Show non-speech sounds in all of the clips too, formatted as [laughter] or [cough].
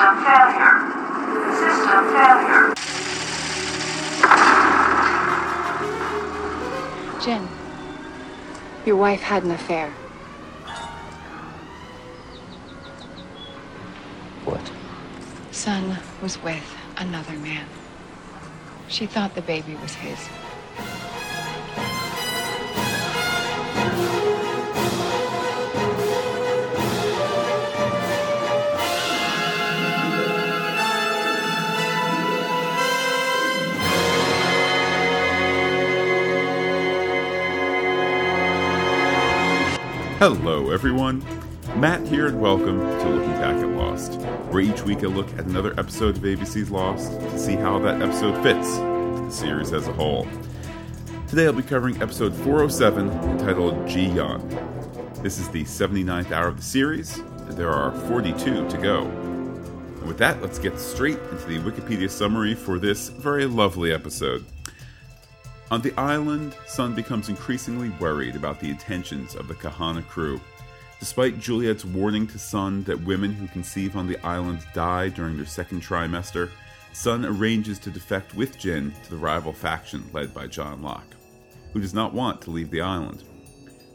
System failure. System failure. Jin, your wife had an affair. What? Sun was with another man. She thought the baby was his. Hello, everyone. Matt here, and welcome to Looking Back at Lost, where each week I look at another episode of ABC's Lost to see how that episode fits the series as a whole. Today I'll be covering episode 407 entitled Ji Yeon. This is the 79th hour of the series, and there are 42 to go. And with that, let's get straight into the Wikipedia summary for this very lovely episode. On the island, Sun becomes increasingly worried about the intentions of the Kahana crew. Despite Juliet's warning to Sun that women who conceive on the island die during their second trimester, Sun arranges to defect with Jin to the rival faction led by John Locke, who does not want to leave the island.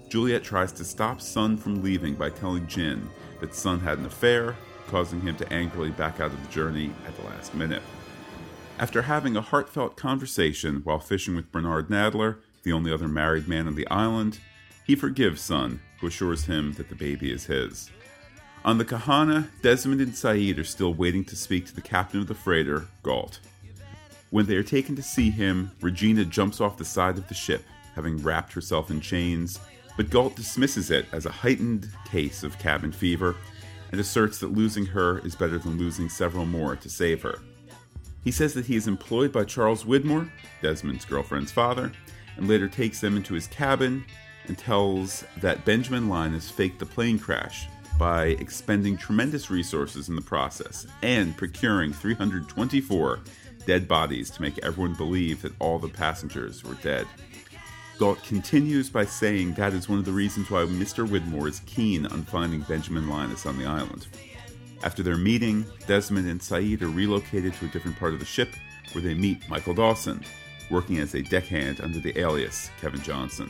Juliet tries to stop Sun from leaving by telling Jin that Sun had an affair, causing him to angrily back out of the journey at the last minute. After having a heartfelt conversation while fishing with Bernard Nadler, the only other married man on the island, he forgives Sun, who assures him that the baby is his. On the Kahana, Desmond and Sayid are still waiting to speak to the captain of the freighter, Gault. When they are taken to see him, Regina jumps off the side of the ship, having wrapped herself in chains, but Gault dismisses it as a heightened case of cabin fever and asserts that losing her is better than losing several more to save her. He says that he is employed by Charles Widmore, Desmond's girlfriend's father, and later takes them into his cabin and tells that Benjamin Linus faked the plane crash by expending tremendous resources in the process and procuring 324 dead bodies to make everyone believe that all the passengers were dead. Gault continues by saying that is one of the reasons why Mr. Widmore is keen on finding Benjamin Linus on the island. After their meeting, Desmond and Sayid are relocated to a different part of the ship where they meet Michael Dawson, working as a deckhand under the alias Kevin Johnson.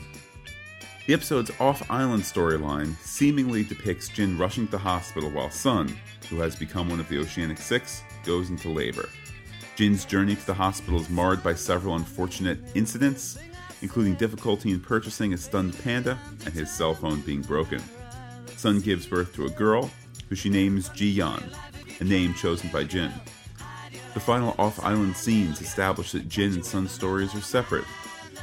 The episode's off island storyline seemingly depicts Jin rushing to the hospital while Sun, who has become one of the Oceanic Six, goes into labor. Jin's journey to the hospital is marred by several unfortunate incidents, including difficulty in purchasing a stunned panda and his cell phone being broken. Sun gives birth to a girl, who she names Ji Yeon, a name chosen by Jin. The final off island scenes establish that Jin and Sun's stories are separate.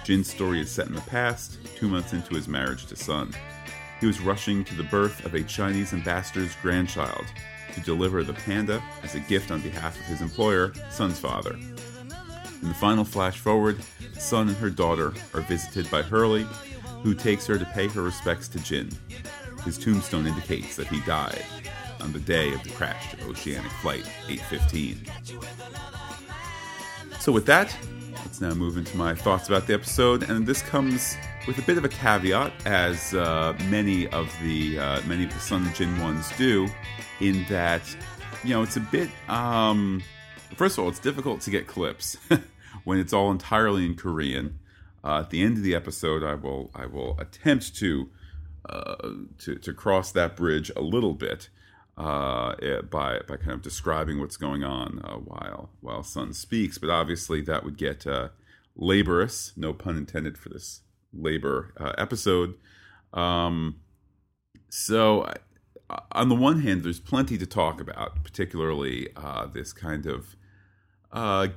Jin's story is set in the past, two months into his marriage to Sun. He was rushing to the birth of a Chinese ambassador's grandchild to deliver the panda as a gift on behalf of his employer, Sun's father. In the final flash forward, Sun and her daughter are visited by Hurley, who takes her to pay her respects to Jin. His tombstone indicates that he died on the day of the crashed Oceanic Flight 815. So, with that, let's now move into my thoughts about the episode, and this comes with a bit of a caveat, as uh, many of the uh, many of the Sun Jin ones do, in that you know it's a bit. Um, first of all, it's difficult to get clips [laughs] when it's all entirely in Korean. Uh, at the end of the episode, I will I will attempt to to to cross that bridge a little bit uh, by by kind of describing what's going on uh, while while Sun speaks. But obviously, that would get uh, laborious. No pun intended for this labor uh, episode. Um, so, uh, on the one hand, there's plenty to talk about, particularly uh, this kind of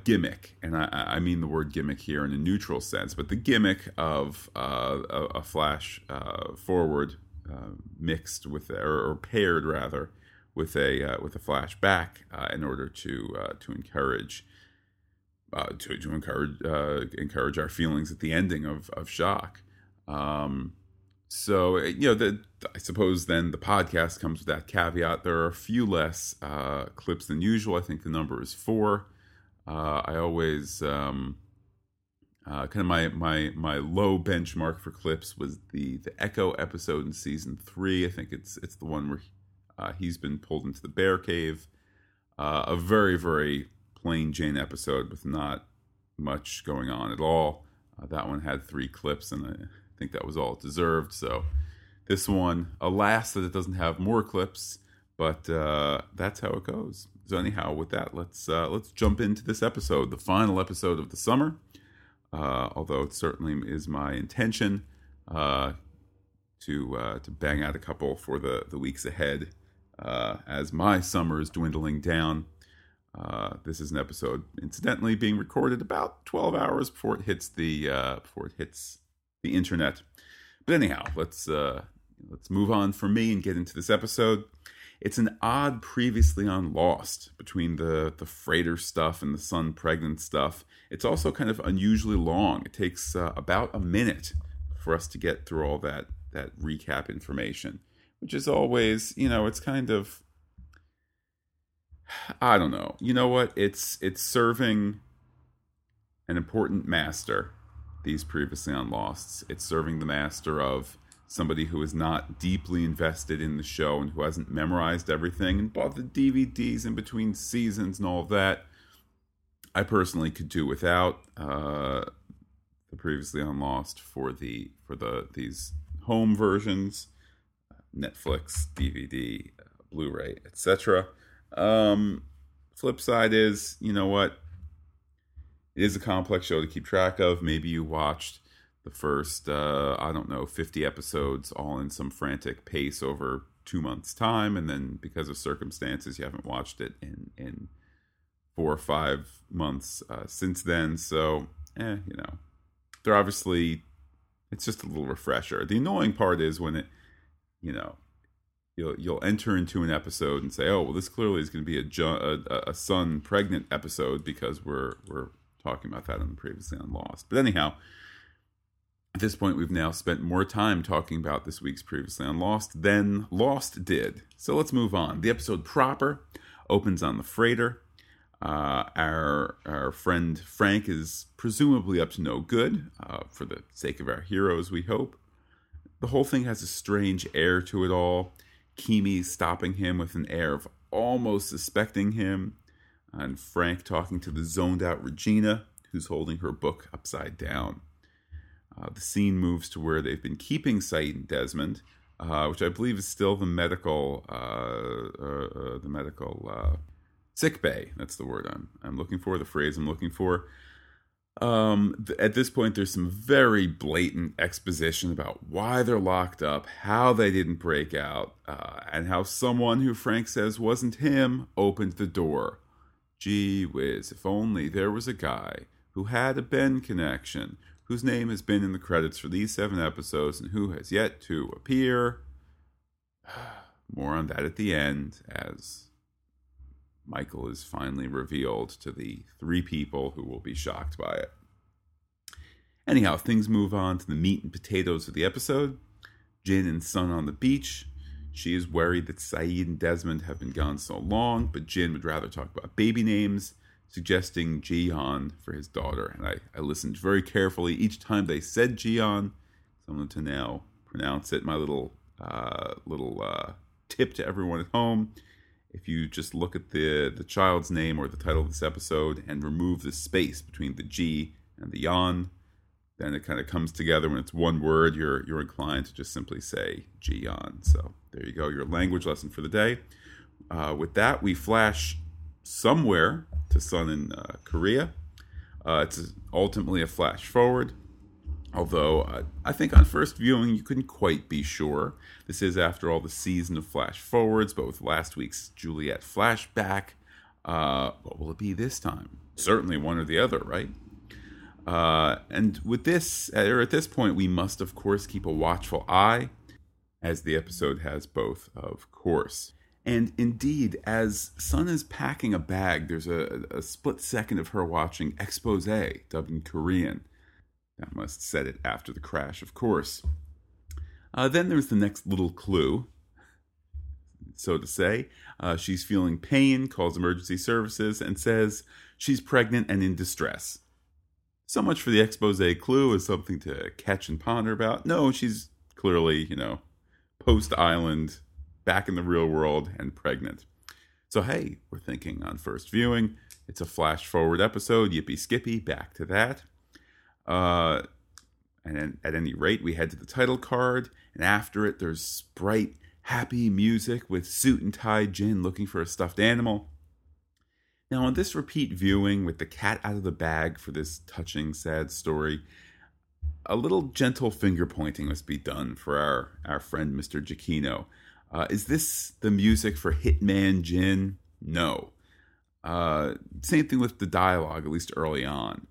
gimmick, and I, I, mean the word gimmick here in a neutral sense, but the gimmick of a, a, flash forward mixed with or, or paired rather with a uh, with a flashback uh, in order to uh, to encourage uh, to to encourage uh, encourage our feelings at the ending of of shock. Um, so you know, I suppose then the podcast comes with that caveat. There are a few less uh, clips than usual. I think the number is four. I always um, kind of my my my low benchmark for clips was the the Echo episode in season three. I think it's it's the one where uh, he's been pulled into the bear cave. Uh, a very, very plain Jane episode with not much going on at all. Uh, that one had three clips, and I think that was all it deserved. So this one, alas, that it doesn't have more clips, but uh, that's how it goes. So anyhow, with that, let's uh, let's jump into this episode, the final episode of the summer. Uh, although it certainly is my intention uh, to uh, to bang out a couple for the the weeks ahead, uh, as my summer is dwindling down. Uh, this is an episode, incidentally, being recorded about 12 hours before it hits the uh, before it hits the internet. But anyhow, let's uh, let's move on for me and get into this episode. It's an odd previously on Lost between the the freighter stuff and the Sun pregnant stuff. It's also kind of unusually long. It takes uh, about a minute for us to get through all that that recap information, which is always, you know, it's kind of I don't know. You know what? It's it's serving an important master. These previously on Losts. It's serving the master of somebody who is not deeply invested in the show and who hasn't memorized everything and bought the DVDs in between seasons and all of that. I personally could do without uh, the previously on Lost for the for the these home versions, Netflix, DVD, Blu-ray, etc. Um, flip side is, you know what? It is a complex show to keep track of. Maybe you watched the first, uh, I don't know, 50 episodes all in some frantic pace over two months' time, and then because of circumstances, you haven't watched it in in four or five months uh, since then. So, eh, you know, they're obviously it's just a little refresher. The annoying part is when it, you know, you'll you'll enter into an episode and say, "Oh, well, this clearly is going to be a, ju- a a Sun pregnant episode because we're we're talking about that on the previously on Lost." But anyhow, at this point, we've now spent more time talking about this week's previously on Lost than Lost did. So let's move on. The episode proper opens on the freighter. Uh, our our friend Frank is presumably up to no good, uh, for the sake of our heroes, we hope. The whole thing has a strange air to it all. Keamy stopping him with an air of almost suspecting him, and Frank talking to the zoned out Regina, who's holding her book upside down. Uh, the scene moves to where they've been keeping and Desmond, uh, which I believe is still the medical, uh, uh, uh the medical uh, sick bay. That's the word I'm I'm looking for. The phrase I'm looking for. Um, th- at this point, there's some very blatant exposition about why they're locked up, how they didn't break out, and how someone who Frank says wasn't him opened the door. Gee whiz! If only there was a guy who had a Ben connection whose name has been in the credits for these seven episodes and who has yet to appear. [sighs] More on that at the end as Michael is finally revealed to the three people who will be shocked by it. Anyhow, things move on to the meat and potatoes of the episode. Jin and Sun on the beach. She is worried that Sayid and Desmond have been gone so long, but Jin would rather talk about baby names suggesting Jihan for his daughter. And I, I listened very carefully each time they said Jihan. So I'm going to now pronounce it. My little uh, little uh, tip to everyone at home. If you just look at the, the child's name or the title of this episode and remove the space between the G and the Yan, then it kind of comes together when it's one word. You're you're inclined to just simply say Jian. So there you go, your language lesson for the day. Uh, with that, we flash somewhere to Sun in uh, Korea. Uh, it's ultimately a flash forward, although uh, I think on first viewing you couldn't quite be sure. This is, after all, the season of flash forwards, but with last week's Juliet flashback, uh, what will it be this time? Certainly one or the other, right? Uh, and with this, or at this point, we must, of course, keep a watchful eye, as the episode has both, of course. And indeed, as Sun is packing a bag, there's a, a split second of her watching Expose, dubbed in Korean. That must set it after the crash, of course. Uh, then there's the next little clue, so to say. Uh, she's feeling pain, calls emergency services, and says she's pregnant and in distress. So much for the expose clue as something to catch and ponder about. No, she's clearly, you know, post island back in the real world and pregnant. So, hey, we're thinking on first viewing, it's a flash forward episode, yippee skippy, back to that. Uh, and at any rate, we head to the title card, and after it, there's bright, happy music with suit and tie Jin looking for a stuffed animal. Now, on this repeat viewing with the cat out of the bag for this touching, sad story, a little gentle finger pointing must be done for our, our friend Mr. Giacchino. Uh, is this the music for Hitman Jin? No. Uh, same thing with the dialogue, at least early on.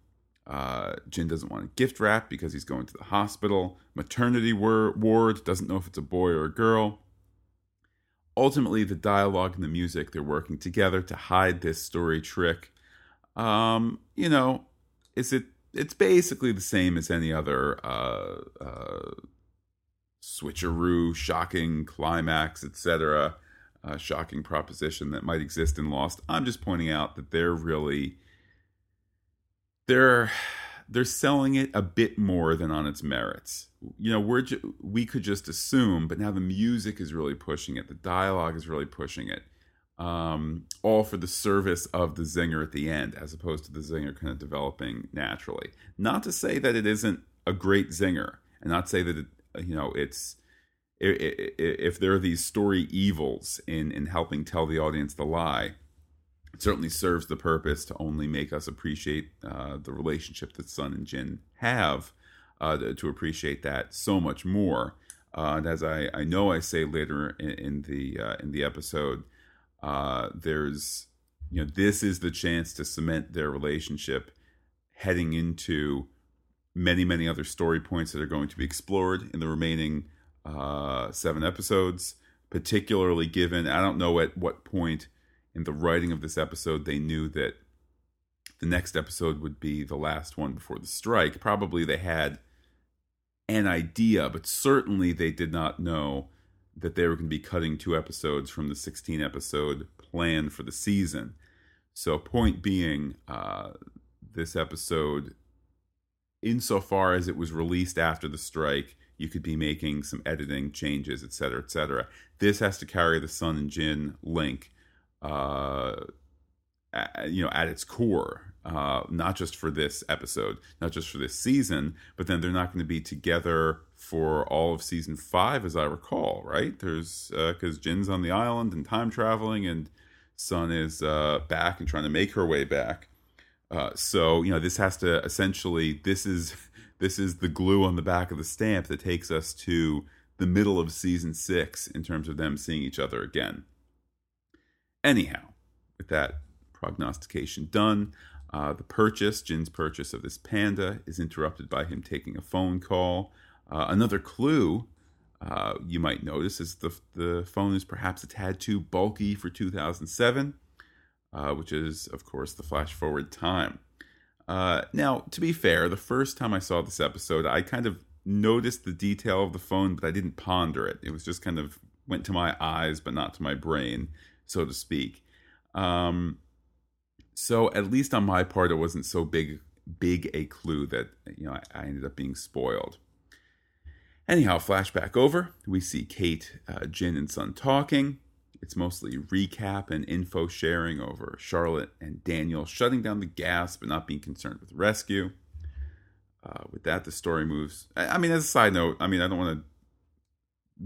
Uh, Jin doesn't want a gift wrap because he's going to the hospital. Maternity ward doesn't know if it's a boy or a girl. Ultimately, the dialogue and the music, they're working together to hide this story trick. Um, you know, is it? It's basically the same as any other uh, uh, switcheroo, shocking climax, etc., uh, shocking proposition that might exist in Lost. I'm just pointing out that they're really they're they're selling it a bit more than on its merits. You know, we're ju- we could just assume, but now the music is really pushing it. The dialogue is really pushing it. Um, all for the service of the zinger at the end, as opposed to the zinger kind of developing naturally. Not to say that it isn't a great zinger, and not say that it, you know it's if there are these story evils in in helping tell the audience the lie it certainly serves the purpose to only make us appreciate uh, the relationship that Sun and Jin have, uh, to appreciate that so much more. Uh, and as I, I know I say later in, in the uh, in the episode, uh, there's you know this is the chance to cement their relationship, heading into many many other story points that are going to be explored in the remaining uh, seven episodes. Particularly given, I don't know at what point in the writing of this episode, they knew that the next episode would be the last one before the strike. Probably they had an idea, but certainly they did not know that they were going to be cutting two episodes from the 16 episode plan for the season. So, point being, uh, this episode, insofar as it was released after the strike, you could be making some editing changes, etc., etc. This has to carry the Sun and Jin link uh, you know, at its core, uh, not just for this episode, not just for this season, but then they're not going to be together for all of season five, as I recall, right? There's because uh, Jin's on the island and time traveling, and Sun is uh, back and trying to make her way back. Uh, so you know, this has to essentially this is [laughs] this is the glue on the back of the stamp that takes us to the middle of season six in terms of them seeing each other again. Anyhow, with that prognostication done, uh, the purchase, Jin's purchase of this panda, is interrupted by him taking a phone call. Uh, another clue uh, you might notice is the, the phone is perhaps a tad too bulky for 2007, uh, which is, of course, the flash forward time. Uh, now, to be fair, the first time I saw this episode, I kind of noticed the detail of the phone, but I didn't ponder it. It was just kind of went to my eyes, but not to my brain so to speak. Um, so at least on my part, it wasn't so big big a clue that you know I, I ended up being spoiled. Anyhow, flashback over. We see Kate, uh, Jin, and Sun talking. It's mostly recap and info sharing over Charlotte and Daniel shutting down the gas but not being concerned with rescue. Uh, with that, the story moves. I, I mean, as a side note, I mean, I don't want to.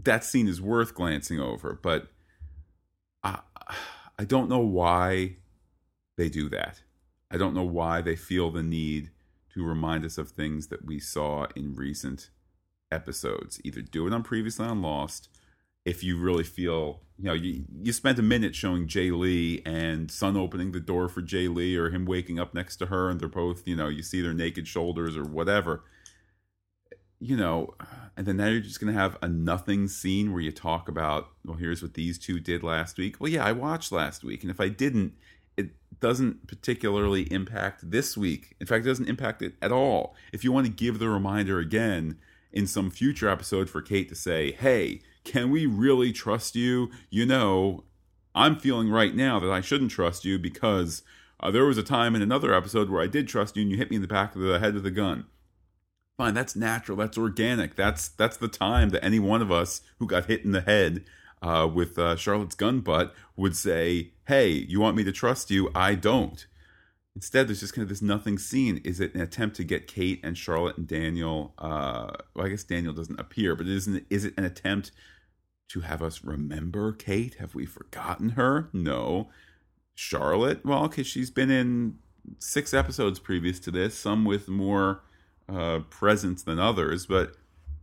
That scene is worth glancing over, but I, I don't know why they do that. I don't know why they feel the need to remind us of things that we saw in recent episodes. Either do it on previously on Lost, if you really feel, you know, you, you spent a minute showing Jay Lee and Sun opening the door for Jay Lee or him waking up next to her and they're both, you know, you see their naked shoulders or whatever you know, and then now you're just going to have a nothing scene where you talk about, well, here's what these two did last week. Well, yeah, I watched last week. And if I didn't, it doesn't particularly impact this week. In fact, it doesn't impact it at all. If you want to give the reminder again in some future episode for Kate to say, hey, can we really trust you? You know, I'm feeling right now that I shouldn't trust you because uh, there was a time in another episode where I did trust you and you hit me in the back of the head with a gun fine that's natural that's organic that's that's the time that any one of us who got hit in the head uh, with uh, Charlotte's gun butt would say, "Hey, you want me to trust you? I don't." Instead, there's just kind of this nothing scene. Is it an attempt to get Kate and Charlotte and Daniel? Uh, well, I guess Daniel doesn't appear, but isn't is it an attempt to have us remember Kate? Have we forgotten her? No. Charlotte? Well, because she's been in six episodes previous to this, some with more uh, presence than others, but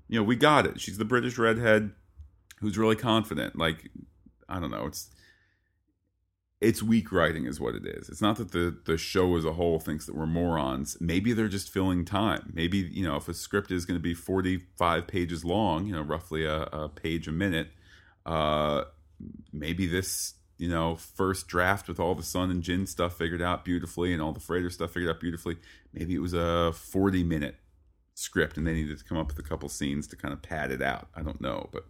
you know, we got it. She's the British redhead who's really confident. Like, I don't know, it's it's weak writing is what it is. It's not that the the show as a whole thinks that we're morons. Maybe they're just filling time. Maybe you know if a script is going to be forty five pages long, you know, roughly a, a page a minute, uh, maybe this you know first draft with all the Sun and Jin stuff figured out beautifully and all the Freighter stuff figured out beautifully. Maybe it was a forty minute script and they needed to come up with a couple scenes to kind of pad it out. I don't know, but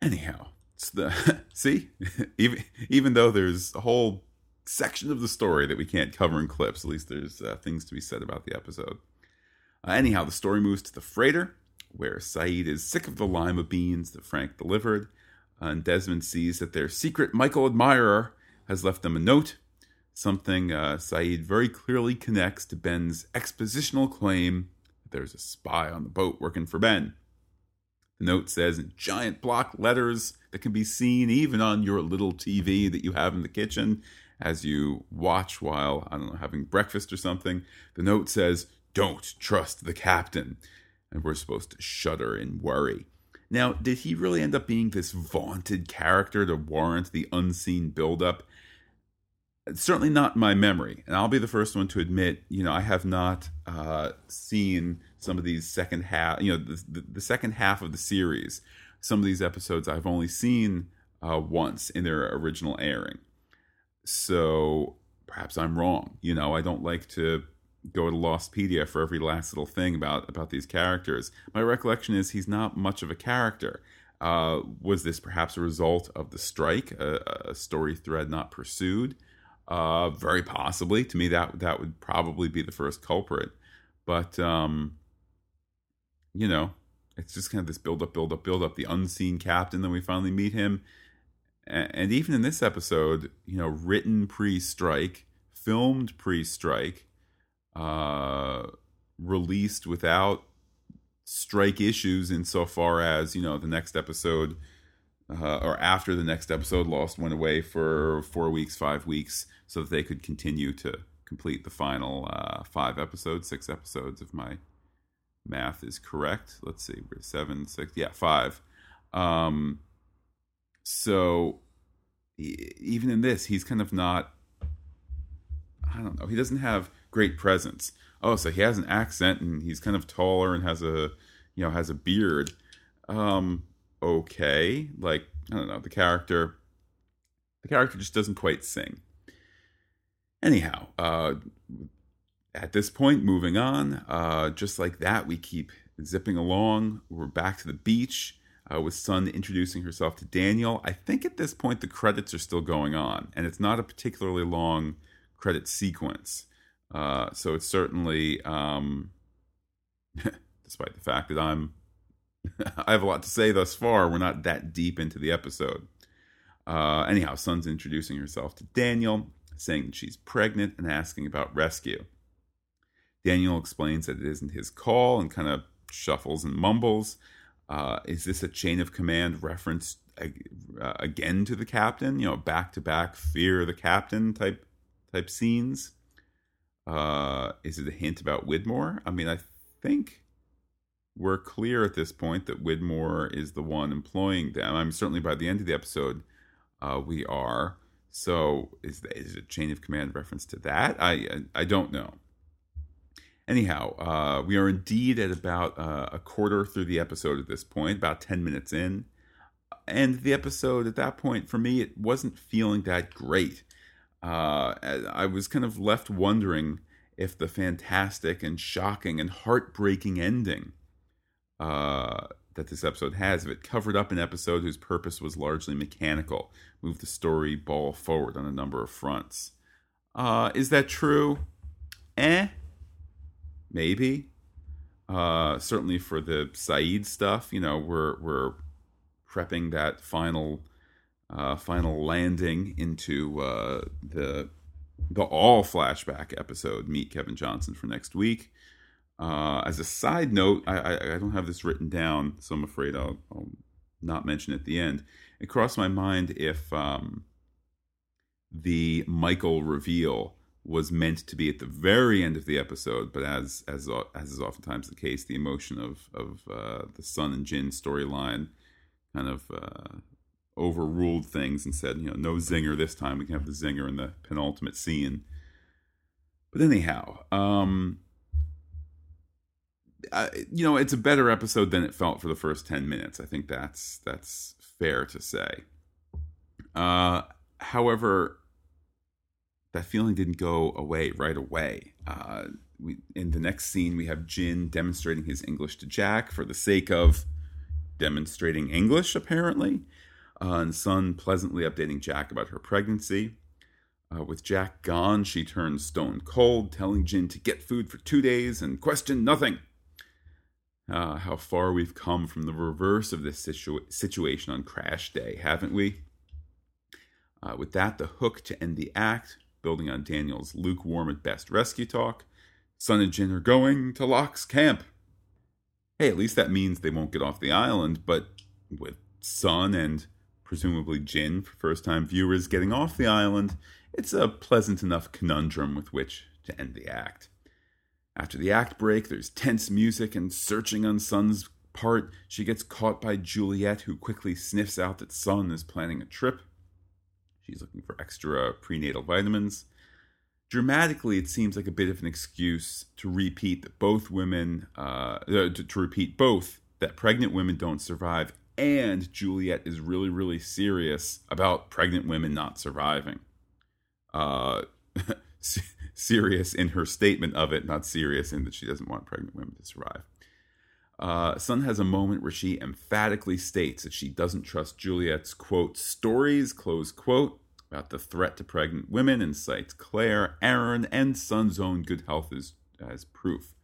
anyhow the [laughs] see? [laughs] Even even though there's a whole section of the story that we can't cover in clips at least there's uh, things to be said about the episode. Uh, anyhow the story moves to the freighter where Sayid is sick of the lima beans that Frank delivered uh, and Desmond sees that their secret Michael admirer has left them a note something uh, Sayid very clearly connects to Ben's expositional claim that there's a spy on the boat working for Ben. The note says in giant block letters that can be seen even on your little TV that you have in the kitchen as you watch while, I don't know, having breakfast or something. The note says, Don't trust the captain. And we're supposed to shudder in worry. Now, did he really end up being this vaunted character to warrant the unseen buildup? Certainly not my memory. And I'll be the first one to admit, you know, I have not uh, seen some of these second half, you know, the, the, the, second half of the series. Some of these episodes I've only seen uh, once in their original airing. So perhaps I'm wrong. You know, I don't like to go to Lostpedia for every last little thing about about these characters. My recollection is he's not much of a character. Uh, was this perhaps a result of the strike, a, a story thread not pursued? Uh, very possibly. To me, that that would probably be the first culprit. But um, you know, it's just kind of this build up, build up, build up. The unseen captain, then we finally meet him. And even in this episode, you know, written pre strike, filmed pre strike, uh, released without strike issues insofar as, you know, the next episode uh, or after the next episode, Lost went away for four weeks, five weeks, so that they could continue to complete the final uh, five episodes, six episodes of my math is correct. Let's see, we're seven, six, yeah, five. Um, so even in this, he's kind of not. I don't know. He doesn't have great presence. Oh, so he has an accent and he's kind of taller and has a, you know, has a beard. Um, okay, like I don't know. The character, the character just doesn't quite sing. Anyhow, uh, at this point, moving on, uh, just like that, we keep zipping along. We're back to the beach uh, with Sun introducing herself to Daniel. I think at this point the credits are still going on, and it's not a particularly long credit sequence. Uh, so it's certainly, um, [laughs] despite the fact that I'm, [laughs] I have a lot to say thus far. We're not that deep into the episode. Uh, anyhow, Sun's introducing herself to Daniel, saying that she's pregnant and asking about rescue. Daniel explains that it isn't his call and kind of shuffles and mumbles. Uh, is this a chain of command reference uh, again to the captain? You know, back to back fear the captain type type scenes. Uh, is it a hint about Widmore? I mean, I think we're clear at this point that Widmore is the one employing them. I'm certainly by the end of the episode, uh, we are. So is is it a chain of command reference to that? I I, I don't know. Anyhow, uh, we are indeed at about uh, a quarter through the episode at this point, about 10 minutes in. And the episode at that point, for me, it wasn't feeling that great. Uh, I was kind of left wondering if the fantastic and shocking and heartbreaking ending uh, that this episode has, if it covered up an episode whose purpose was largely mechanical, moved the story ball forward on a number of fronts. Uh, is that true? Eh maybe. Uh, certainly for the Sayid stuff, you know, we're we're prepping that final uh, final landing into uh, the the all flashback episode. Meet Kevin Johnson for next week. Uh, as a side note, I, I, I, don't have this written down, so I'm afraid I'll, I'll, not mention at the end. It crossed my mind if um, the Michael reveal was meant to be at the very end of the episode, but as as as is oftentimes the case, the emotion of of uh, the Sun and Jin storyline kind of uh, overruled things and said, you know, no zinger this time. We can have the zinger in the penultimate scene. But anyhow, um, I, you know, it's a better episode than it felt for the first ten minutes. I think that's that's fair to say. Uh, however, that feeling didn't go away right away. Uh, we, in the next scene, we have Jin demonstrating his English to Jack for the sake of demonstrating English, apparently, uh, and Sun pleasantly updating Jack about her pregnancy. Uh, with Jack gone, she turns stone cold, telling Jin to get food for two days and question nothing. Uh, how far we've come from the reverse of this situ- situation on Crash Day, haven't we? Uh, with that, the hook to end the act, building on Daniel's lukewarm at best rescue talk. Sun and Jin are going to Locke's camp. Hey, at least that means they won't get off the island, but with Sun and presumably Jin, for first time viewers, getting off the island, it's a pleasant enough conundrum with which to end the act. After the act break, there's tense music and searching on Sun's part. She gets caught by Juliet, who quickly sniffs out that Sun is planning a trip. She's looking for extra prenatal vitamins. Dramatically, it seems like a bit of an excuse to repeat that both women, uh, to, to repeat both that pregnant women don't survive, and Juliet is really, really serious about pregnant women not surviving. Uh, [laughs] serious in her statement of it, not serious in that she doesn't want pregnant women to survive. Uh, Sun has a moment where she emphatically states that she doesn't trust Juliet's quote stories, close quote, about the threat to pregnant women and cites Claire, Aaron, and Sun's own good health as, as proof.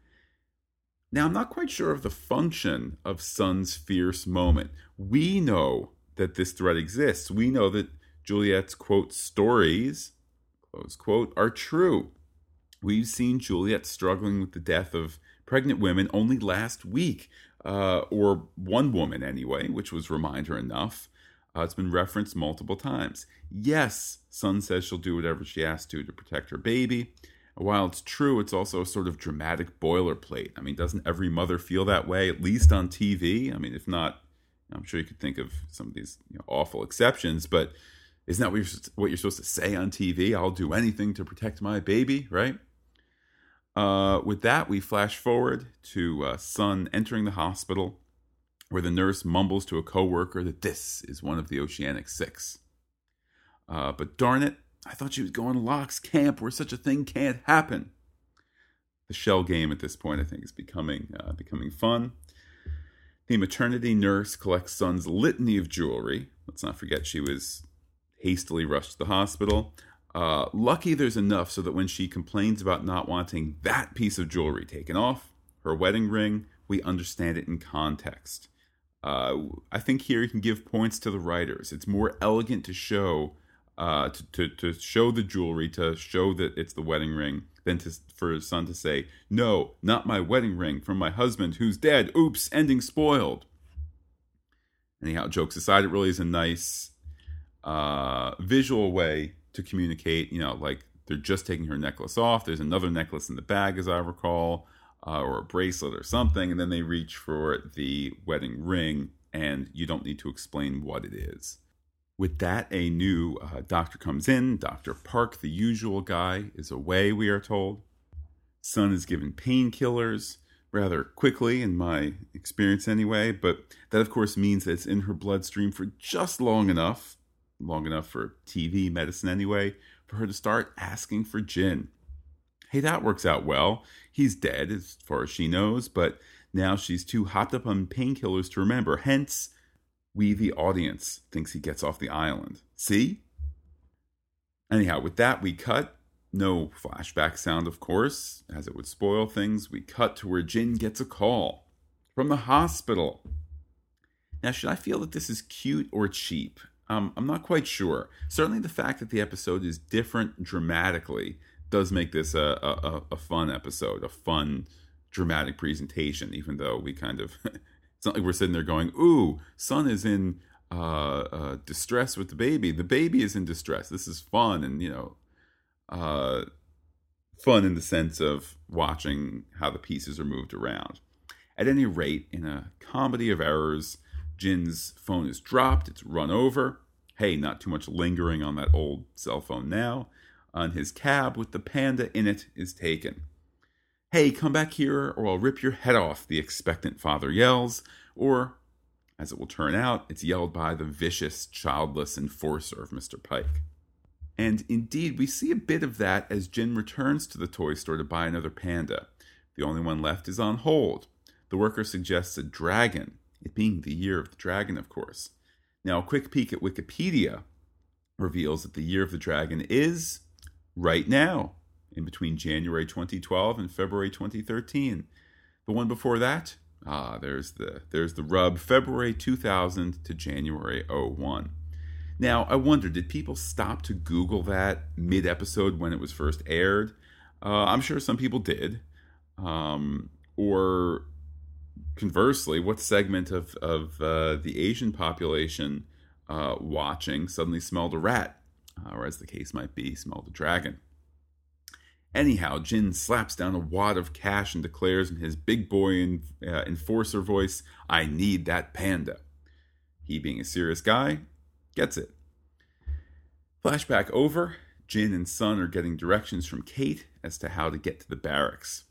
Now, I'm not quite sure of the function of Sun's fierce moment. We know that this threat exists. We know that Juliet's quote stories, close quote, are true. We've seen Juliet struggling with the death of pregnant women only last week, uh, or one woman anyway, which was reminder enough. Uh, it's been referenced multiple times. Yes, Sun says she'll do whatever she has to to protect her baby. While it's true, it's also a sort of dramatic boilerplate. I mean, doesn't every mother feel that way, at least on TV? I mean, if not, I'm sure you could think of some of these you know, awful exceptions, but isn't that what you're, what you're supposed to say on TV? I'll do anything to protect my baby, right? Uh, with that, we flash forward to uh, Sun entering the hospital, where the nurse mumbles to a coworker that this is one of the Oceanic Six. Uh, but darn it, I thought she was going to Locke's camp, where such a thing can't happen. The shell game at this point, I think, is becoming uh, becoming fun. The maternity nurse collects Sun's litany of jewelry. Let's not forget she was hastily rushed to the hospital. Uh, lucky there's enough so that when she complains about not wanting that piece of jewelry taken off, her wedding ring, we understand it in context. Uh, I think here you can give points to the writers. It's more elegant to show uh, to, to, to show the jewelry, to show that it's the wedding ring, than to, for his son to say, No, not my wedding ring, from my husband who's dead. Oops, ending spoiled. Anyhow, jokes aside, it really is a nice uh, visual way to communicate, you know, like they're just taking her necklace off. There's another necklace in the bag, as I recall, uh, or a bracelet or something. And then they reach for the wedding ring, and you don't need to explain what it is. With that, a new uh, doctor comes in. Dr. Park, the usual guy, is away, we are told. Sun is given painkillers rather quickly, in my experience anyway, but that, of course, means that it's in her bloodstream for just long enough long enough for TV medicine anyway, for her to start asking for Jin. Hey, that works out well. He's dead, as far as she knows, but now she's too hopped up on painkillers to remember. Hence, we, the audience, thinks he gets off the island. See? Anyhow, with that, we cut. No flashback sound, of course, as it would spoil things. We cut to where Jin gets a call from the hospital. Now, should I feel that this is cute or cheap? Um, I'm not quite sure. Certainly, the fact that the episode is different dramatically does make this a, a, a fun episode, a fun dramatic presentation, even though we kind of, [laughs] it's not like we're sitting there going, ooh, Sun is in uh, uh, distress with the baby. The baby is in distress. This is fun and, you know, uh, fun in the sense of watching how the pieces are moved around. At any rate, in a comedy of errors, Jin's phone is dropped, it's run over. Hey, not too much lingering on that old cell phone now. On his cab with the panda in it is taken. Hey, come back here or I'll rip your head off, the expectant father yells, or, as it will turn out, it's yelled by the vicious, childless enforcer of Mr. Paik. And indeed, we see a bit of that as Jin returns to the toy store to buy another panda. The only one left is on hold. The worker suggests a dragon, it being the year of the dragon, of course. Now, a quick peek at Wikipedia reveals that the year of the dragon is right now, in between January 2012 and February 2013. The one before that, ah, there's the there's the rub, February 2000 to January 01. Now, I wonder, did people stop to Google that mid episode when it was first aired? Uh, I'm sure some people did. Um, or conversely, what segment of, of uh, the Asian population uh, watching suddenly smelled a rat, uh, or as the case might be, smelled a dragon? Anyhow, Jin slaps down a wad of cash and declares in his big boy uh, enforcer voice, I need that panda. He, being a serious guy, gets it. Flashback over, Jin and Sun are getting directions from Kate as to how to get to the barracks.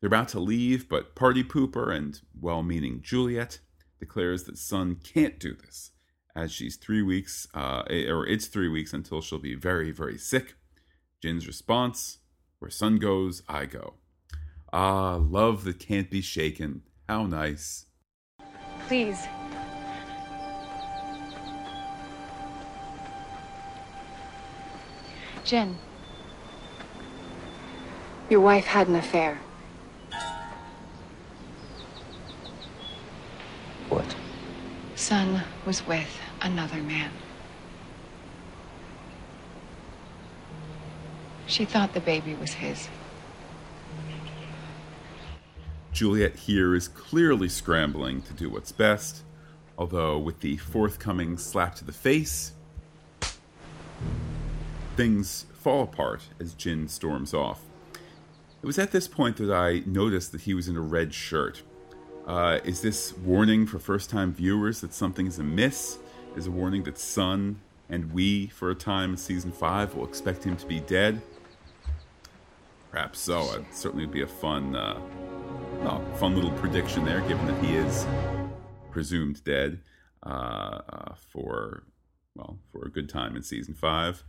They're about to leave, but party pooper and well meaning Juliet declares that Sun can't do this, as she's three weeks, uh, or it's three weeks until she'll be very, very sick. Jin's response Where Sun goes, I go. Ah, love that can't be shaken. How nice. Please. Jin. Your wife had an affair. Sun was with another man. She thought the baby was his. Juliet here is clearly scrambling to do what's best, although with the forthcoming slap to the face, things fall apart as Jin storms off. It was at this point that I noticed that he was in a red shirt. Uh, is this warning for first time viewers that something is amiss? Is a warning that Sun and we, for a time in season 5, will expect him to be dead? Perhaps so. It certainly would be a fun, uh, well, fun little prediction there, given that he is presumed dead uh, uh, for, well, for a good time in season 5.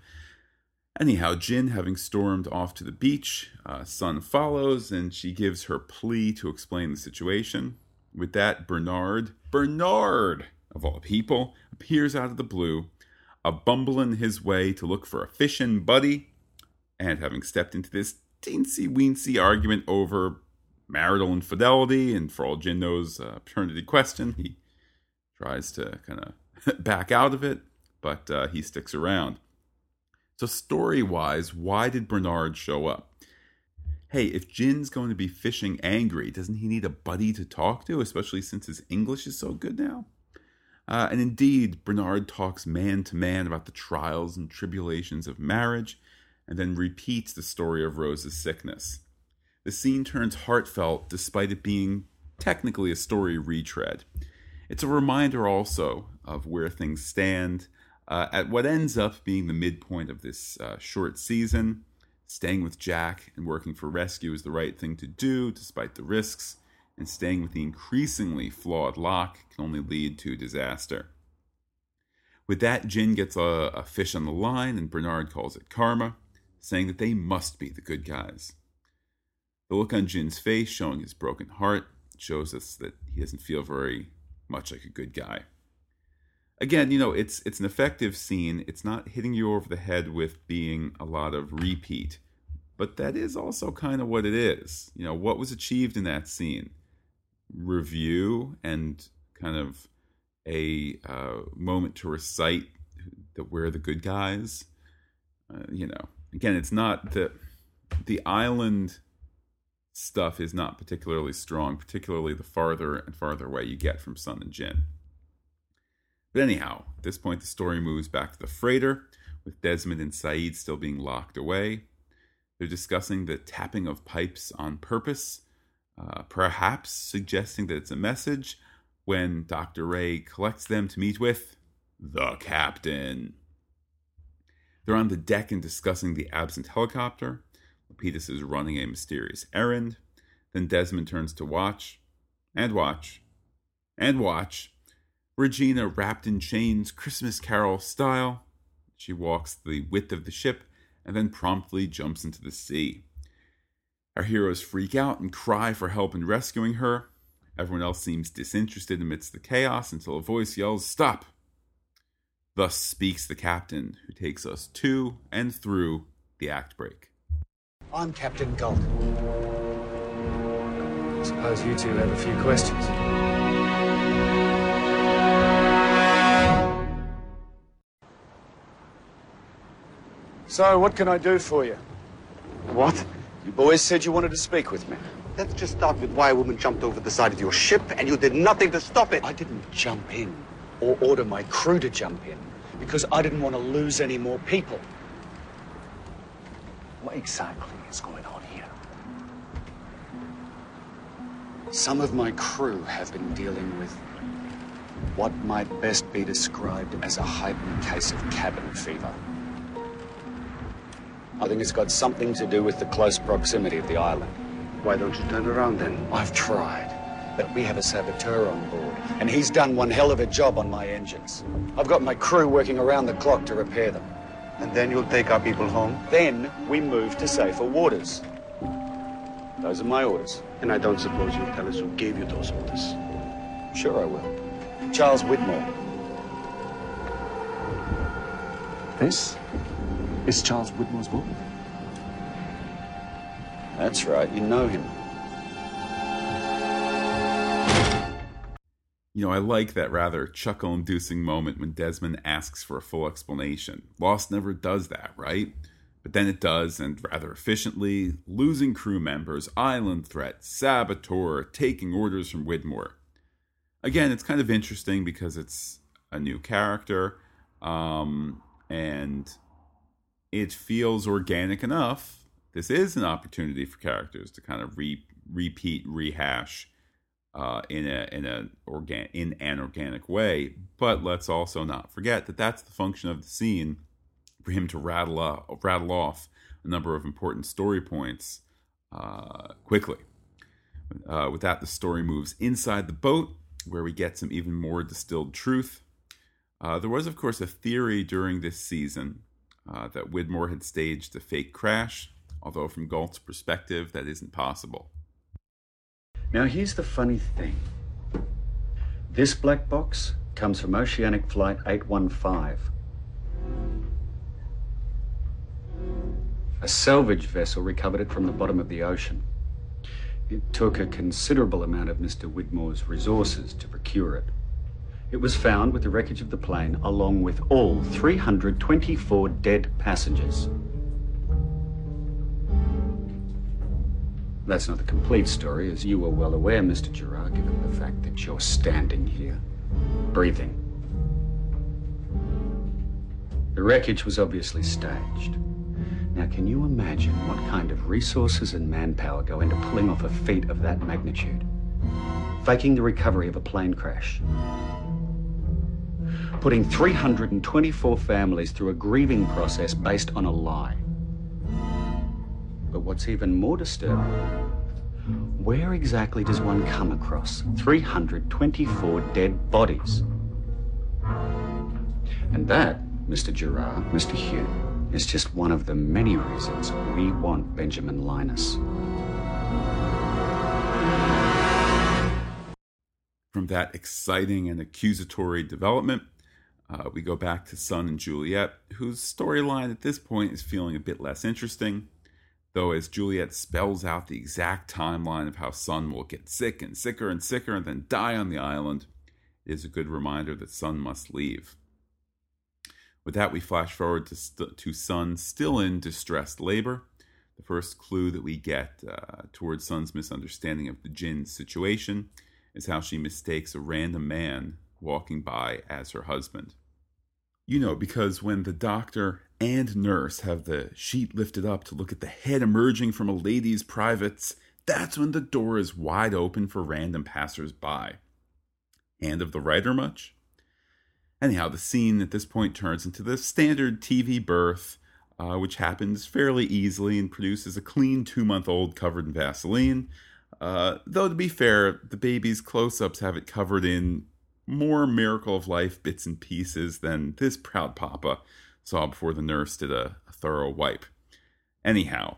Anyhow, Jin, having stormed off to the beach, uh, Sun follows and she gives her plea to explain the situation. With that, Bernard, Bernard of all people, appears out of the blue, a bumbling his way to look for a fishing buddy, and having stepped into this teensy weensy argument over marital infidelity and for all Jin knows uh, paternity question, he tries to kind of [laughs] back out of it, but uh, he sticks around. So, story wise, why did Bernard show up? Hey, if Jin's going to be fishing angry, doesn't he need a buddy to talk to, especially since his English is so good now? Uh, and indeed, Bernard talks man to man about the trials and tribulations of marriage, and then repeats the story of Rose's sickness. The scene turns heartfelt despite it being technically a story retread. It's a reminder also of where things stand uh, at what ends up being the midpoint of this uh, short season. Staying with Jack and working for rescue is the right thing to do despite the risks, and staying with the increasingly flawed Locke can only lead to disaster. With that, Jin gets a, a fish on the line, and Bernard calls it karma, saying that they must be the good guys. The look on Jin's face, showing his broken heart, shows us that he doesn't feel very much like a good guy. Again, you know, it's it's an effective scene. It's not hitting you over the head with being a lot of repeat, but that is also kind of what it is. You know, what was achieved in that scene? Review and kind of a uh, moment to recite that we're the good guys. Uh, you know, again, it's not the the island stuff is not particularly strong, particularly the farther and farther away you get from Sun and Jin. But anyhow, at this point, the story moves back to the freighter, with Desmond and Sayid still being locked away. They're discussing the tapping of pipes on purpose, uh, perhaps suggesting that it's a message when Dr. Ray collects them to meet with the captain. They're on the deck and discussing the absent helicopter. Lapidus is running a mysterious errand. Then Desmond turns to watch, and watch, and watch. Regina, wrapped in chains, Christmas Carol style. She walks the width of the ship and then promptly jumps into the sea. Our heroes freak out and cry for help in rescuing her. Everyone else seems disinterested amidst the chaos until a voice yells, Stop! Thus speaks the captain, who takes us to and through the act break. I'm Captain Gault. Suppose you two have a few questions. So, what can I do for you? What? You boys said you wanted to speak with me. Let's just start with why a woman jumped over the side of your ship and you did nothing to stop it. I didn't jump in or order my crew to jump in because I didn't want to lose any more people. What exactly is going on here? Some of my crew have been dealing with what might best be described as a heightened case of cabin fever. I think it's got something to do with the close proximity of the island. Why don't you turn around then? I've tried, but we have a saboteur on board, and he's done one hell of a job on my engines. I've got my crew working around the clock to repair them. And then you'll take our people home? Then we move to safer waters. Those are my orders. And I don't suppose you'll tell us who gave you those orders. Sure I will. Charles Widmore. This is Charles Widmore's book. That's right, you know him. You know, I like that rather chuckle inducing moment when Desmond asks for a full explanation. Lost never does that, right? But then it does, and rather efficiently, losing crew members, island threat, saboteur, taking orders from Widmore. Again, it's kind of interesting because it's a new character, um, and it feels organic enough. This is an opportunity for characters to kind of re- repeat, rehash uh, in a in a organ in an organic way. But let's also not forget that that's the function of the scene for him to rattle off, rattle off a number of important story points uh, quickly. Uh, with that, the story moves inside the boat, where we get some even more distilled truth. Uh, there was, of course, a theory during this season uh, that Widmore had staged a fake crash, although from Gault's perspective, that isn't possible. Now, here's the funny thing this black box comes from Oceanic Flight 815. A salvage vessel recovered it from the bottom of the ocean. It took a considerable amount of Mr. Widmore's resources to procure it. It was found with the wreckage of the plane, along with all 324 dead passengers. That's not the complete story, as you are well aware, Mr. Jarrah, given the fact that you're standing here, breathing. The wreckage was obviously staged. Now, can you imagine what kind of resources and manpower go into pulling off a feat of that magnitude? Faking the recovery of a plane crash. Putting 324 families through a grieving process based on a lie. But what's even more disturbing, where exactly does one come across 324 dead bodies? And that, Mr. Jarrah, Mr. Hume, is just one of the many reasons we want Benjamin Linus. From that exciting and accusatory development, uh, we go back to Sun and Juliet, whose storyline at this point is feeling a bit less interesting. Though, as Juliet spells out the exact timeline of how Sun will get sick and sicker and sicker and then die on the island, it is a good reminder that Sun must leave. With that, we flash forward to, st- to Sun still in distressed labor. The first clue that we get uh, towards Sun's misunderstanding of the Jin situation is how she mistakes a random man walking by as her husband. You know, because when the doctor and nurse have the sheet lifted up to look at the head emerging from a lady's privates, that's when the door is wide open for random passers by. Hand of the writer much? Anyhow, the scene at this point turns into the standard TV birth, uh, which happens fairly easily and produces a clean two month old covered in Vaseline. Uh, though, to be fair, the baby's close ups have it covered in more miracle of life bits and pieces than this proud papa saw before the nurse did a, a thorough wipe. Anyhow,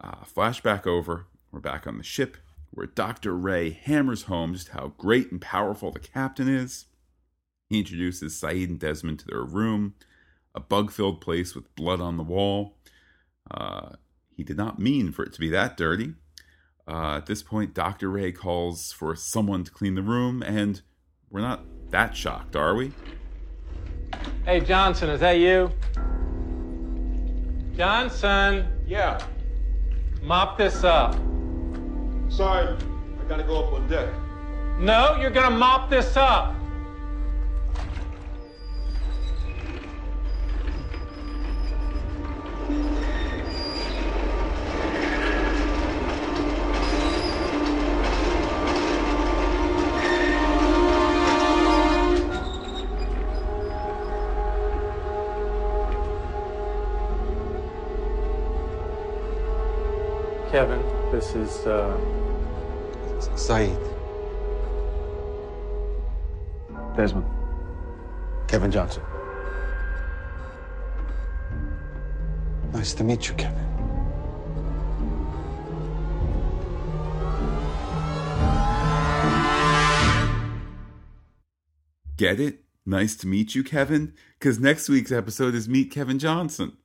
uh, flashback over. We're back on the ship where Dr. Ray hammers home just how great and powerful the captain is. He introduces Sayid and Desmond to their room, a bug filled place with blood on the wall. Uh, he did not mean for it to be that dirty. Uh, at this point, Dr. Ray calls for someone to clean the room, and we're not that shocked, are we? Hey, Johnson, is that you? Johnson, Yeah. mop this up. Sorry, I gotta go up on deck. No, you're gonna mop this up. This is, uh, Sayid, Desmond. Kevin Johnson. Nice to meet you, Kevin. Get it? Nice to meet you, Kevin. Because next week's episode is Meet Kevin Johnson.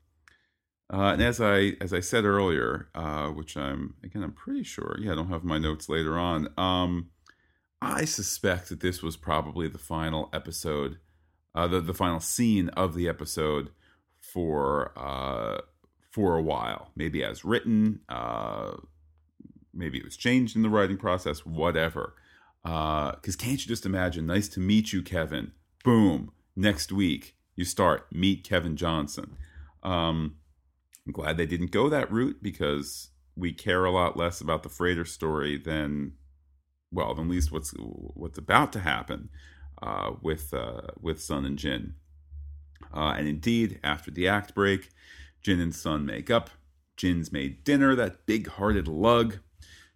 Uh, and as I as I said earlier, uh, which I'm again I'm pretty sure. Yeah, I don't have my notes later on. Um, I suspect that this was probably the final episode, uh, the the final scene of the episode for uh, for a while. Maybe as written. Uh, maybe it was changed in the writing process. Whatever. Because can't you just imagine? Nice to meet you, Kevin. Boom. Next week you start meet Kevin Johnson. Um, I'm glad they didn't go that route because we care a lot less about the freighter story than, well, than at least what's what's about to happen uh, with uh, with Sun and Jin. Uh, and indeed, after the act break, Jin and Sun make up. Jin's made dinner, that big-hearted lug.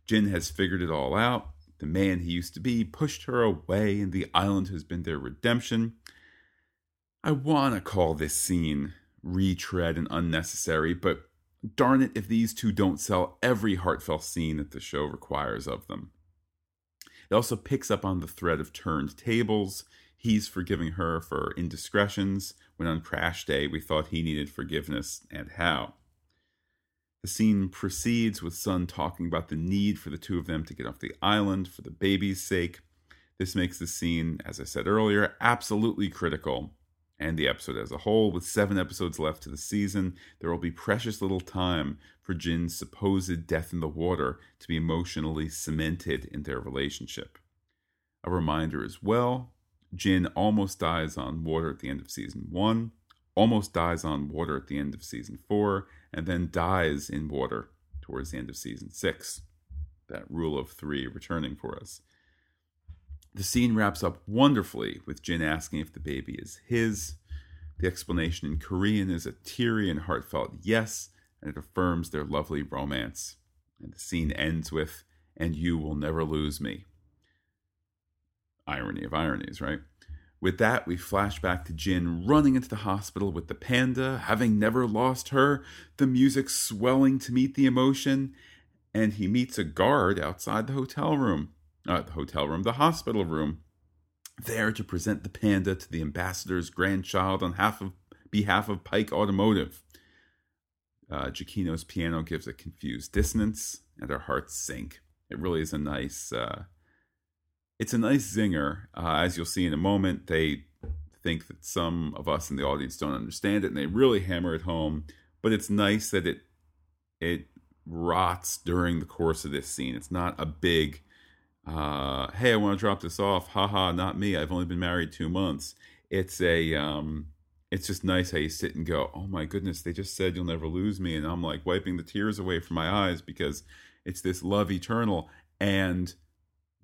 Jin has figured it all out. The man he used to be pushed her away, and the island has been their redemption. I want to call this scene retread and unnecessary, but darn it if these two don't sell every heartfelt scene that the show requires of them. It also picks up on the thread of turned tables. He's forgiving her for indiscretions when on crash day we thought he needed forgiveness and how. The scene proceeds with Sun talking about the need for the two of them to get off the island for the baby's sake. This makes the scene, as I said earlier, absolutely critical. And the episode as a whole, with seven episodes left to the season, there will be precious little time for Jin's supposed death in the water to be emotionally cemented in their relationship. A reminder as well Jin almost dies on water at the end of season one, almost dies on water at the end of season four, and then dies in water towards the end of season six. That rule of three returning for us. The scene wraps up wonderfully with Jin asking if the baby is his. The explanation in Korean is a teary and heartfelt yes, and it affirms their lovely romance. And the scene ends with, and you will never lose me. Irony of ironies, right? With that, we flash back to Jin running into the hospital with the panda, having never lost her, the music swelling to meet the emotion, and he meets a guard outside the hotel room. Uh, the hotel room, the hospital room, there to present the panda to the ambassador's grandchild on half of, behalf of Paik Automotive. Uh, Giacchino's piano gives a confused dissonance, and our hearts sink. It really is a nice, uh, it's a nice zinger. Uh, as you'll see in a moment, they think that some of us in the audience don't understand it, and they really hammer it home. But it's nice that it it rots during the course of this scene. It's not a big, uh, "Hey, I want to drop this off." Haha, not me. I've only been married two months. It's a um, it's just nice how you sit and go, "Oh my goodness, they just said you'll never lose me," and I'm like wiping the tears away from my eyes because it's this love eternal, and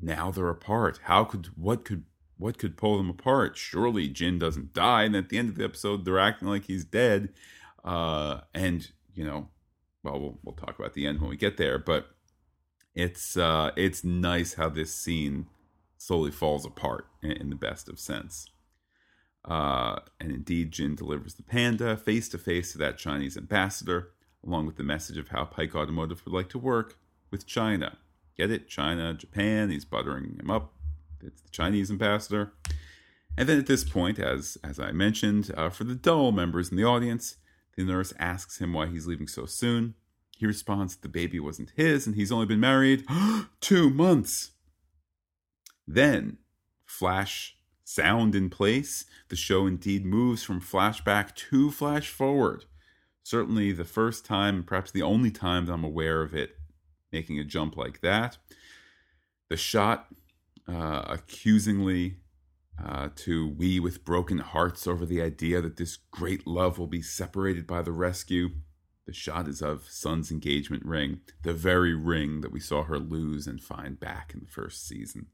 now they're apart. How could what could what could pull them apart? Surely Jin doesn't die, and at the end of the episode, they're acting like he's dead. Uh, and you know, well, well, we'll talk about the end when we get there, but it's uh, it's nice how this scene slowly falls apart in, in the best of sense. Uh, and indeed, Jin delivers the panda face to face to that Chinese ambassador, along with the message of how Paik Automotive would like to work with China. Get it? China, Japan. He's buttering him up. It's the Chinese ambassador. And then at this point, as as I mentioned, uh, for the dull members in the audience, the nurse asks him why he's leaving so soon. He responds the baby wasn't his and he's only been married [gasps] two months. Then, flash sound in place, the show indeed moves from flashback to flash forward. Certainly the first time, and perhaps the only time that I'm aware of it making a jump like that. The shot uh, accusingly uh, to we with broken hearts over the idea that this great love will be separated by the rescue. The shot is of Sun's engagement ring, the very ring that we saw her lose and find back in the first season.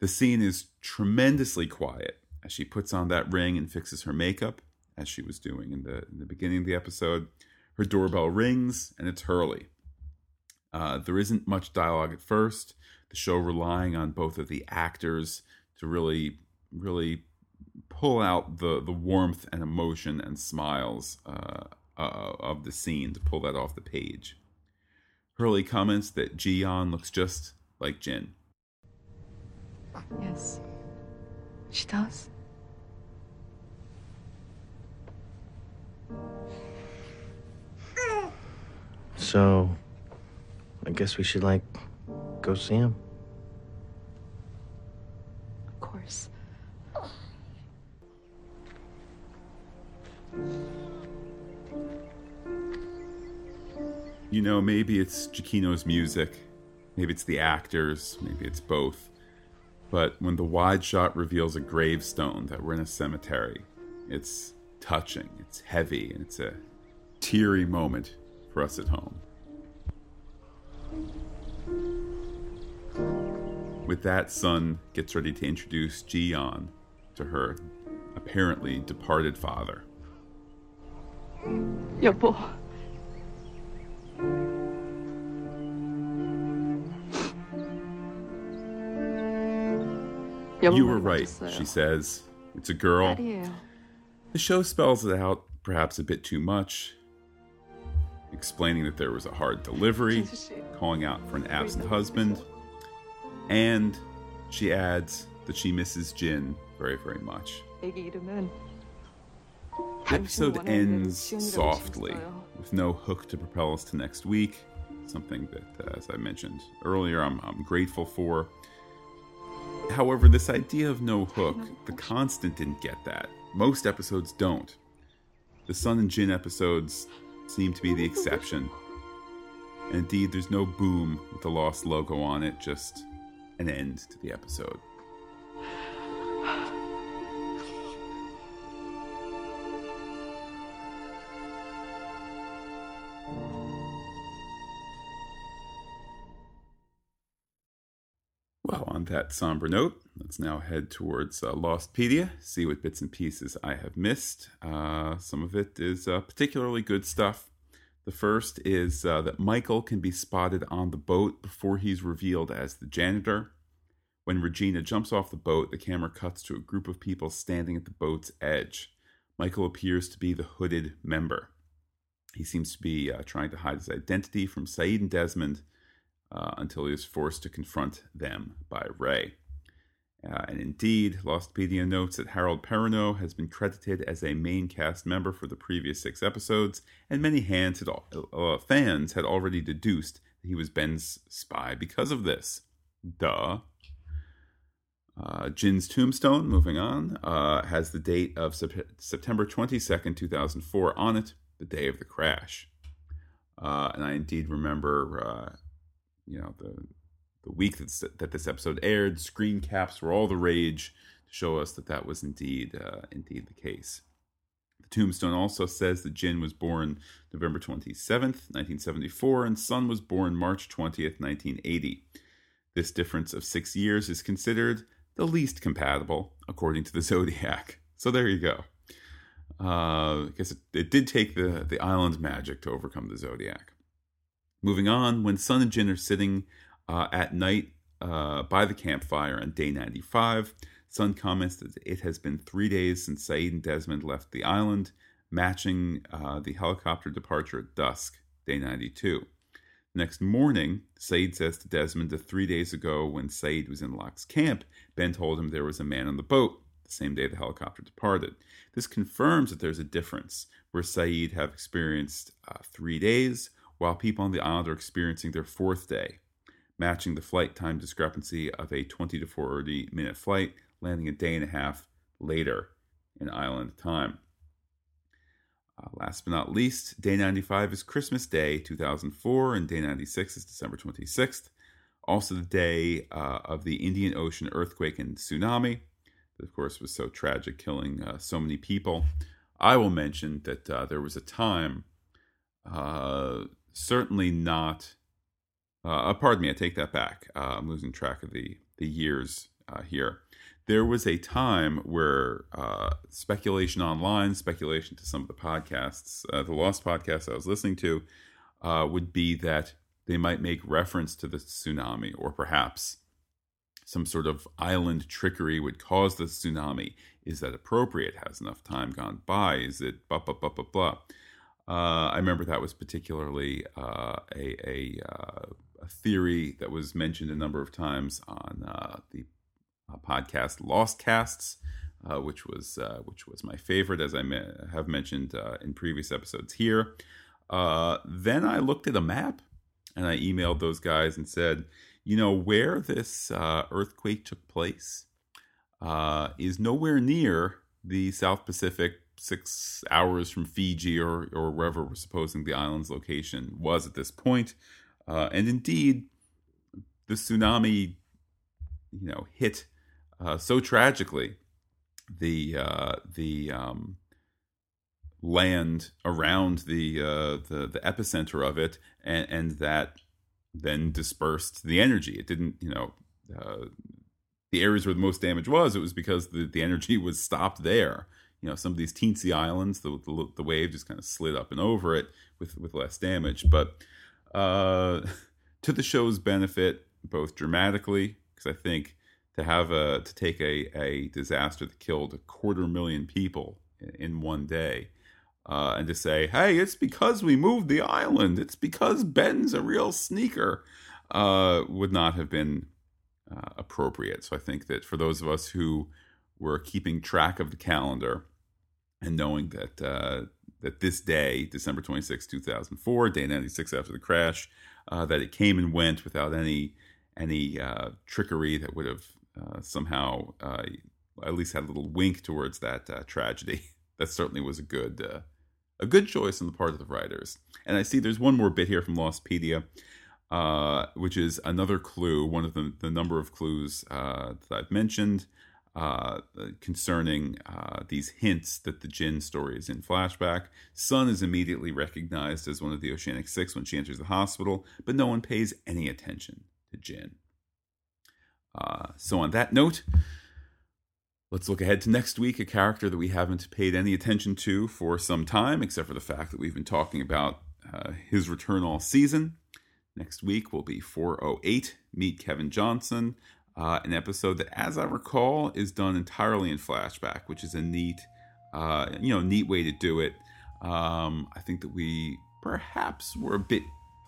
The scene is tremendously quiet as she puts on that ring and fixes her makeup, as she was doing in the, in the beginning of the episode. Her doorbell rings, and it's Hurley. Uh, there isn't much dialogue at first. The show relying on both of the actors to really, really pull out the the warmth and emotion and smiles uh, uh, of the scene to pull that off the page. Hurley comments that Ji-yeon looks just like Jin. Yes, she does. So, I guess we should, like, go see him. Of course. You know, maybe it's Giacchino's music, maybe it's the actors, maybe it's both. But when the wide shot reveals a gravestone that we're in a cemetery, it's touching, it's heavy, and it's a teary moment for us at home. With that, Sun gets ready to introduce Ji-yeon to her apparently departed father. 여 You were right, she says. It's a girl. The show spells it out perhaps a bit too much, explaining that there was a hard delivery, calling out for an absent husband, and she adds that she misses Jin very, very much. The episode ends softly, with no hook to propel us to next week, something that, uh, as I mentioned earlier, I'm, I'm grateful for. However, this idea of no hook, the constant didn't get that. Most episodes don't. The Sun and Jin episodes seem to be the exception. And indeed, there's no boom with the Lost logo on it, just an end to the episode. That somber note, let's now head towards uh, Lostpedia, see what bits and pieces I have missed. Uh, some of it is uh, particularly good stuff. The first is uh, that Michael can be spotted on the boat before he's revealed as the janitor. When Regina jumps off the boat, the camera cuts to a group of people standing at the boat's edge. Michael appears to be the hooded member. He seems to be uh, trying to hide his identity from Sayid and Desmond uh, until he is forced to confront them by Ray. Uh, and indeed, Lostpedia notes that Harold Perrineau has been credited as a main cast member for the previous six episodes, and many had uh, fans had already deduced that he was Ben's spy because of this. Duh. Uh, Jin's tombstone, moving on, uh, has the date of Sep- September 22nd, 2004 on it, the day of the crash. Uh, and I indeed remember, uh, you know, the the week that, that this episode aired, screen caps were all the rage to show us that that was indeed uh, indeed the case. The tombstone also says that Jin was born November 27th, 1974, and Sun was born March 20th, 1980. This difference of six years is considered the least compatible, according to the [laughs] Zodiac. So there you go. Uh, I guess it, it did take the, the island magic to overcome the Zodiac. Moving on, when Sun and Jin are sitting uh, at night uh, by the campfire on day 95, Sun comments that it has been three days since Sayid and Desmond left the island, matching uh, the helicopter departure at dusk, day 92. Next morning, Sayid says to Desmond that three days ago, when Sayid was in Locke's camp, Ben told him there was a man on the boat the same day the helicopter departed. This confirms that there's a difference, where Sayid have experienced uh, three days, while people on the island are experiencing their fourth day, matching the flight time discrepancy of a 20 to 40 minute flight, landing a day and a half later in island time. Uh, last but not least, day 95 is Christmas Day 2004, and day 96 is December 26th. Also, the day uh, of the Indian Ocean earthquake and tsunami, that of course was so tragic, killing uh, so many people. I will mention that uh, there was a time, uh, certainly not. Uh, pardon me, I take that back. I'm losing track of the the years here there was a time where uh, speculation online, speculation to some of the podcasts, uh, the Lost podcast I was listening to, uh, would be that they might make reference to the tsunami, or perhaps some sort of island trickery would cause the tsunami. Is that appropriate? Has enough time gone by? Is it blah blah blah blah blah? Uh, I remember that was particularly uh, a a, uh, a, theory that was mentioned a number of times on the uh, podcast Lost Casts, uh, which was uh, which was my favorite, as I have mentioned uh, in previous episodes here. Uh, then I looked at a map and I emailed those guys and said, you know, where this uh, earthquake took place is nowhere near the South Pacific, six hours from Fiji or or wherever we're supposing the island's location was at this point. and indeed, the tsunami, you know, hit uh, so tragically the uh, the um, land around the, uh, the the epicenter of it, and, and that then dispersed the energy. It didn't, you know, uh, the areas where the most damage was. It was because the, the energy was stopped there. You know, some of these teensy islands, the, the, the wave just kind of slid up and over it with with less damage. But uh, [laughs] to the show's benefit, both dramatically, because I think to have a to take a, a disaster that killed a quarter million people in, one day uh, and to say hey it's because we moved the island it's because ben's a real sneaker uh, would not have been uh, appropriate so i think that for those of us who were keeping track of the calendar and knowing that uh, that this day december 26 2004 day 96 after the crash uh, that it came and went without any any uh, trickery that would have uh, somehow uh, at least had a little wink towards that uh, tragedy. [laughs] that certainly was a good uh, a good choice on the part of the writers. And I see there's one more bit here from Lostpedia, uh, which is another clue, one of the, the number of clues that I've mentioned. Concerning these hints that the Jin story is in flashback. Sun is immediately recognized as one of the Oceanic Six when she enters the hospital, but no one pays any attention to Jin. Uh, so, on that note, let's look ahead to next week, a character that we haven't paid any attention to for some time, except for the fact that we've been talking about uh, his return all season. Next week will be 408 Meet Kevin Johnson, uh, an episode that, as I recall, is done entirely in flashback, which is a neat, uh, you know, neat way to do it. Um, I think that we perhaps were a bit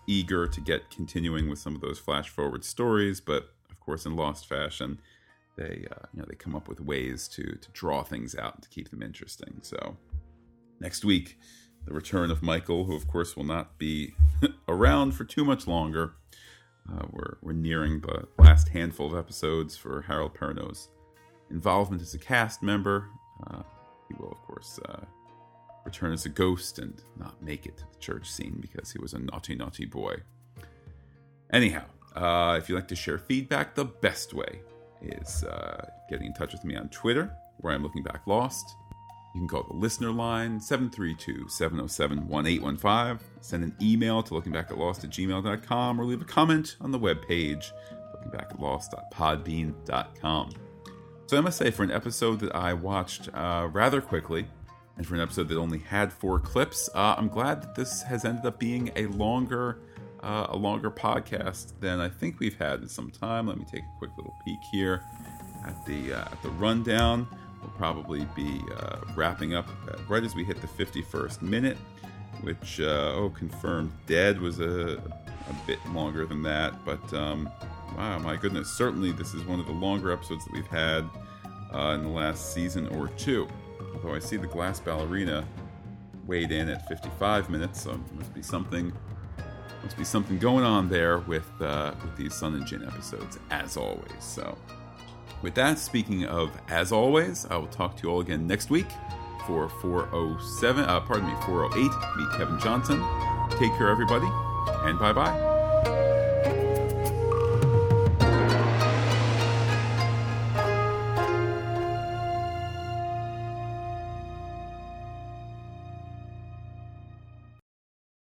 eager to get continuing with some of those flash forward stories, but of course, in Lost fashion, they uh, you know they come up with ways to to draw things out and to keep them interesting. So next week, the return of Michael, who of course will not be [laughs] around for too much longer. Uh, we're, we're nearing the last handful of episodes for Harold Perrineau's involvement as a cast member. Uh, he will, of course, uh, return as a ghost and not make it to the church scene because he was a naughty, naughty boy. Anyhow, uh, if you'd like to share feedback, the best way is uh, getting in touch with me on Twitter, where I'm looking back lost. You can call the listener line 732 707 1815, send an email to lookingbackatlost at gmail.com, or leave a comment on the webpage lookingbackatlost.podbean.com. So I must say, for an episode that I watched uh, rather quickly, and for an episode that only had four clips, uh, I'm glad that this has ended up being a longer, uh, a longer podcast than I think we've had in some time. Let me take a quick little peek here at the uh, at the rundown. We'll probably be uh, wrapping up right as we hit the 51st minute, which uh, oh confirmed dead was a, a bit longer than that, but um, wow, my goodness, certainly this is one of the longer episodes that we've had uh, in the last season or two. Although I see the Glass Ballerina weighed in at 55 minutes, so must be something must be something going on there with uh, with these Sun and Jin episodes, as always. So, with that, speaking of as always, I will talk to you all again next week for 407. Uh, pardon me, 408. Meet Kevin Johnson. Take care, everybody, and bye bye.